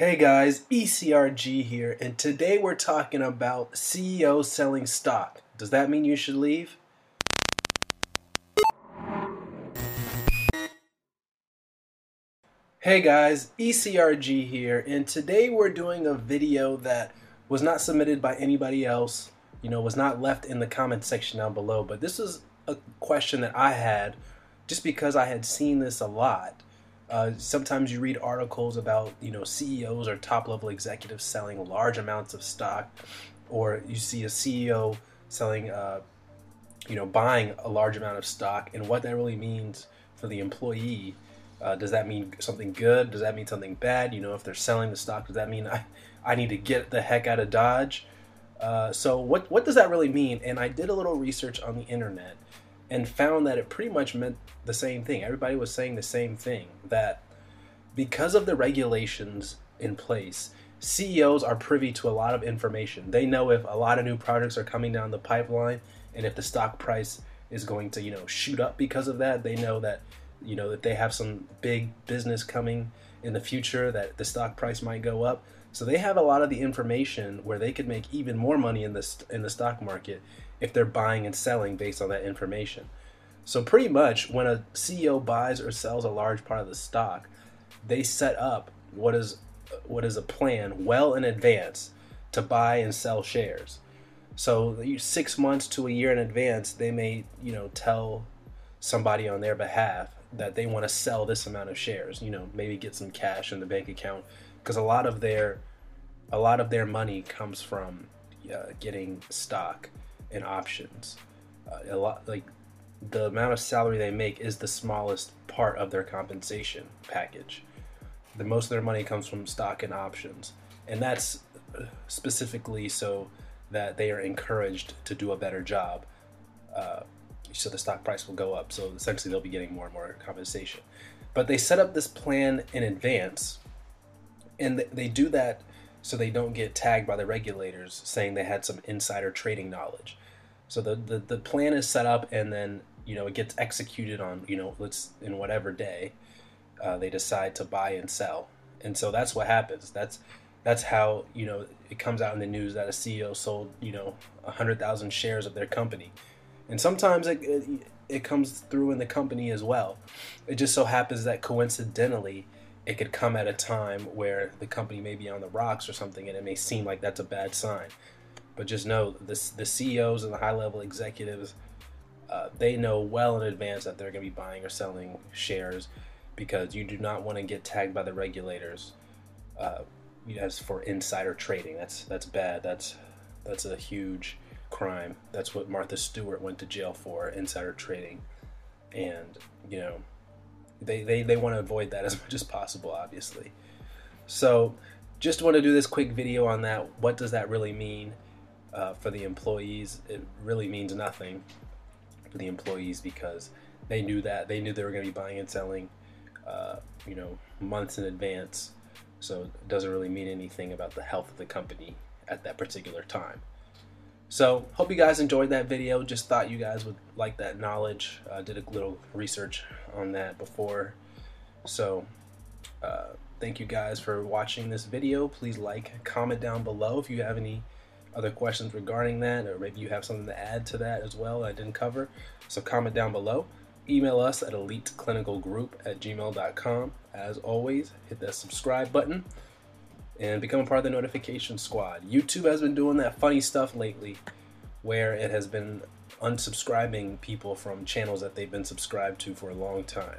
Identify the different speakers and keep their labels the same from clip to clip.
Speaker 1: Hey guys, ECRG here, and today we're talking about CEO selling stock. Does that mean you should leave? Hey guys, ECRG here, and today we're doing a video that was not submitted by anybody else, you know, was not left in the comment section down below, but this is a question that I had just because I had seen this a lot uh, sometimes you read articles about you know CEOs or top level executives selling large amounts of stock, or you see a CEO selling, uh, you know, buying a large amount of stock, and what that really means for the employee. Uh, does that mean something good? Does that mean something bad? You know, if they're selling the stock, does that mean I, I need to get the heck out of Dodge? Uh, so what what does that really mean? And I did a little research on the internet, and found that it pretty much meant the same thing. Everybody was saying the same thing that because of the regulations in place, CEOs are privy to a lot of information. They know if a lot of new projects are coming down the pipeline and if the stock price is going to, you know, shoot up because of that. They know that, you know, that they have some big business coming in the future that the stock price might go up. So they have a lot of the information where they could make even more money in the in the stock market if they're buying and selling based on that information. So pretty much when a CEO buys or sells a large part of the stock, they set up what is what is a plan well in advance to buy and sell shares. So six months to a year in advance, they may you know tell somebody on their behalf that they want to sell this amount of shares. You know, maybe get some cash in the bank account because a lot of their a lot of their money comes from uh, getting stock and options. Uh, a lot like the amount of salary they make is the smallest part of their compensation package. The most of their money comes from stock and options, and that's uh, specifically so that they are encouraged to do a better job. Uh, so the stock price will go up. So essentially, they'll be getting more and more compensation. But they set up this plan in advance, and they do that so they don't get tagged by the regulators saying they had some insider trading knowledge. So the, the, the plan is set up and then, you know, it gets executed on, you know, let's in whatever day uh, they decide to buy and sell. And so that's what happens. That's that's how, you know, it comes out in the news that a CEO sold, you know, 100,000 shares of their company. And sometimes it, it, it comes through in the company as well. It just so happens that coincidentally, it could come at a time where the company may be on the rocks or something, and it may seem like that's a bad sign. But just know the the CEOs and the high level executives, uh, they know well in advance that they're going to be buying or selling shares because you do not want to get tagged by the regulators uh, as for insider trading. That's that's bad. That's that's a huge crime. That's what Martha Stewart went to jail for, insider trading. And, you know, they, they, they want to avoid that as much as possible, obviously. So, just want to do this quick video on that. What does that really mean? uh, for the employees, it really means nothing for the employees because they knew that they knew they were going to be buying and selling, uh, you know, months in advance. So it doesn't really mean anything about the health of the company at that particular time. So hope you guys enjoyed that video. Just thought you guys would like that knowledge. I uh, did a little research on that before. So uh, thank you guys for watching this video. Please like, comment down below if you have any other questions regarding that, or maybe you have something to add to that as well that I didn't cover. So comment down below. Email us at eliteclinicalgroup at gmail.com. As always, hit that subscribe button and become a part of the notification squad. YouTube has been doing that funny stuff lately where it has been unsubscribing people from channels that they've been subscribed to for a long time.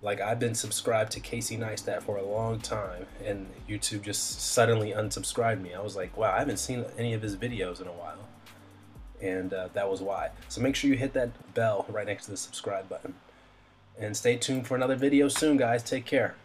Speaker 1: Like I've been subscribed to Casey Neistat for a long time, and YouTube just suddenly unsubscribed me. I was like, wow, I haven't seen any of his videos in a while, and uh, that was why. So make sure you hit that bell right next to the subscribe button, and stay tuned for another video soon, guys. Take care.